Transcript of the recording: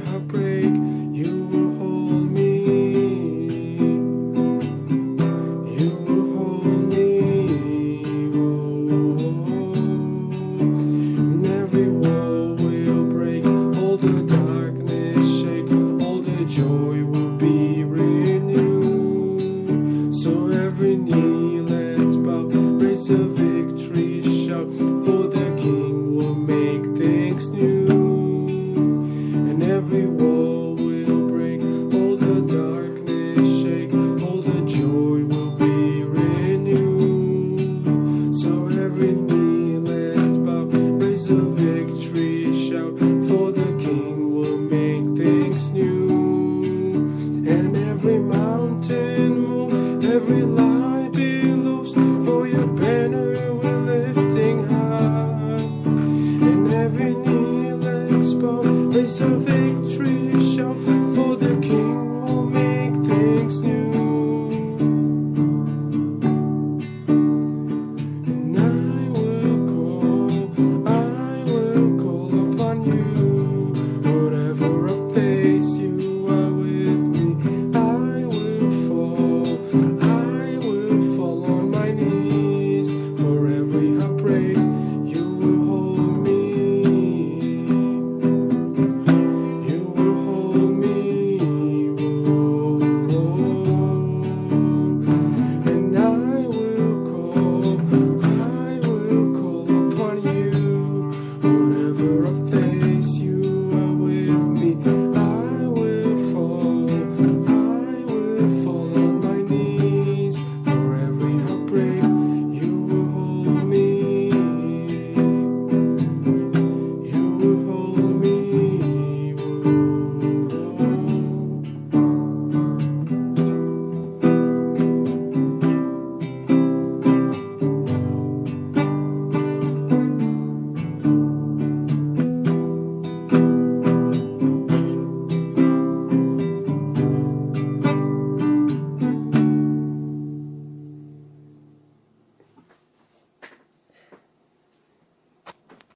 Heartbreak. every life.